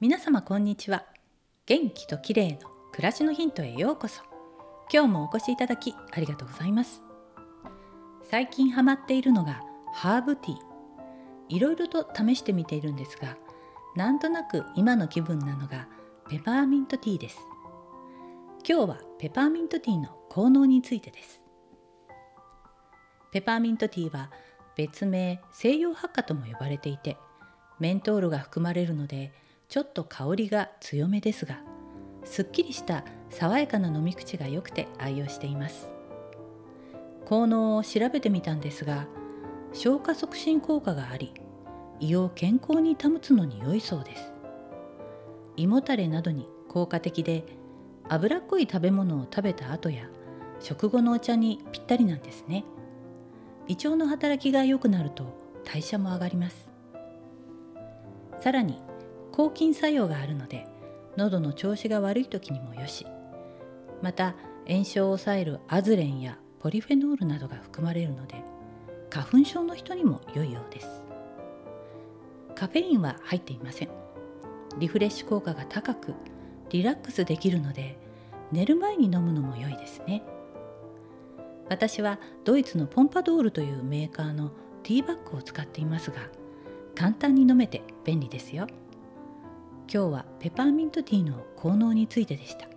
皆様こんにちは。元気と綺麗の暮らしのヒントへようこそ。今日もお越しいただきありがとうございます。最近ハマっているのがハーブティー。いろいろと試してみているんですがなんとなく今の気分なのがペパーミントティーです。今日はペパーミントティーの効能についてです。ペパーミントティーは別名西洋ハッカとも呼ばれていてメントールが含まれるのでちょっと香りが強めですがすっきりした爽やかな飲み口が良くて愛用しています。効能を調べてみたんですが消化促進効果があり胃を健康に保つのに良いそうです。胃もたれなどに効果的で脂っこい食べ物を食べた後や食後のお茶にぴったりなんですね。胃腸の働きが良くなると代謝も上がります。さらに抗菌作用があるので喉の調子が悪い時にもよし。また炎症を抑えるアズレンやポリフェノールなどが含まれるので花粉症の人にも良いようです。カフェインは入っていません。リフレッシュ効果が高くリラックスできるので寝る前に飲むのも良いですね。私はドイツのポンパドールというメーカーのティーバッグを使っていますが簡単に飲めて便利ですよ。今日はペパーミントティーの効能についてでした。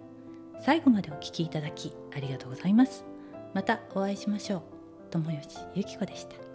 最後までお聴きいただきありがとうございます。またお会いしましょう。友吉ゆき子でした。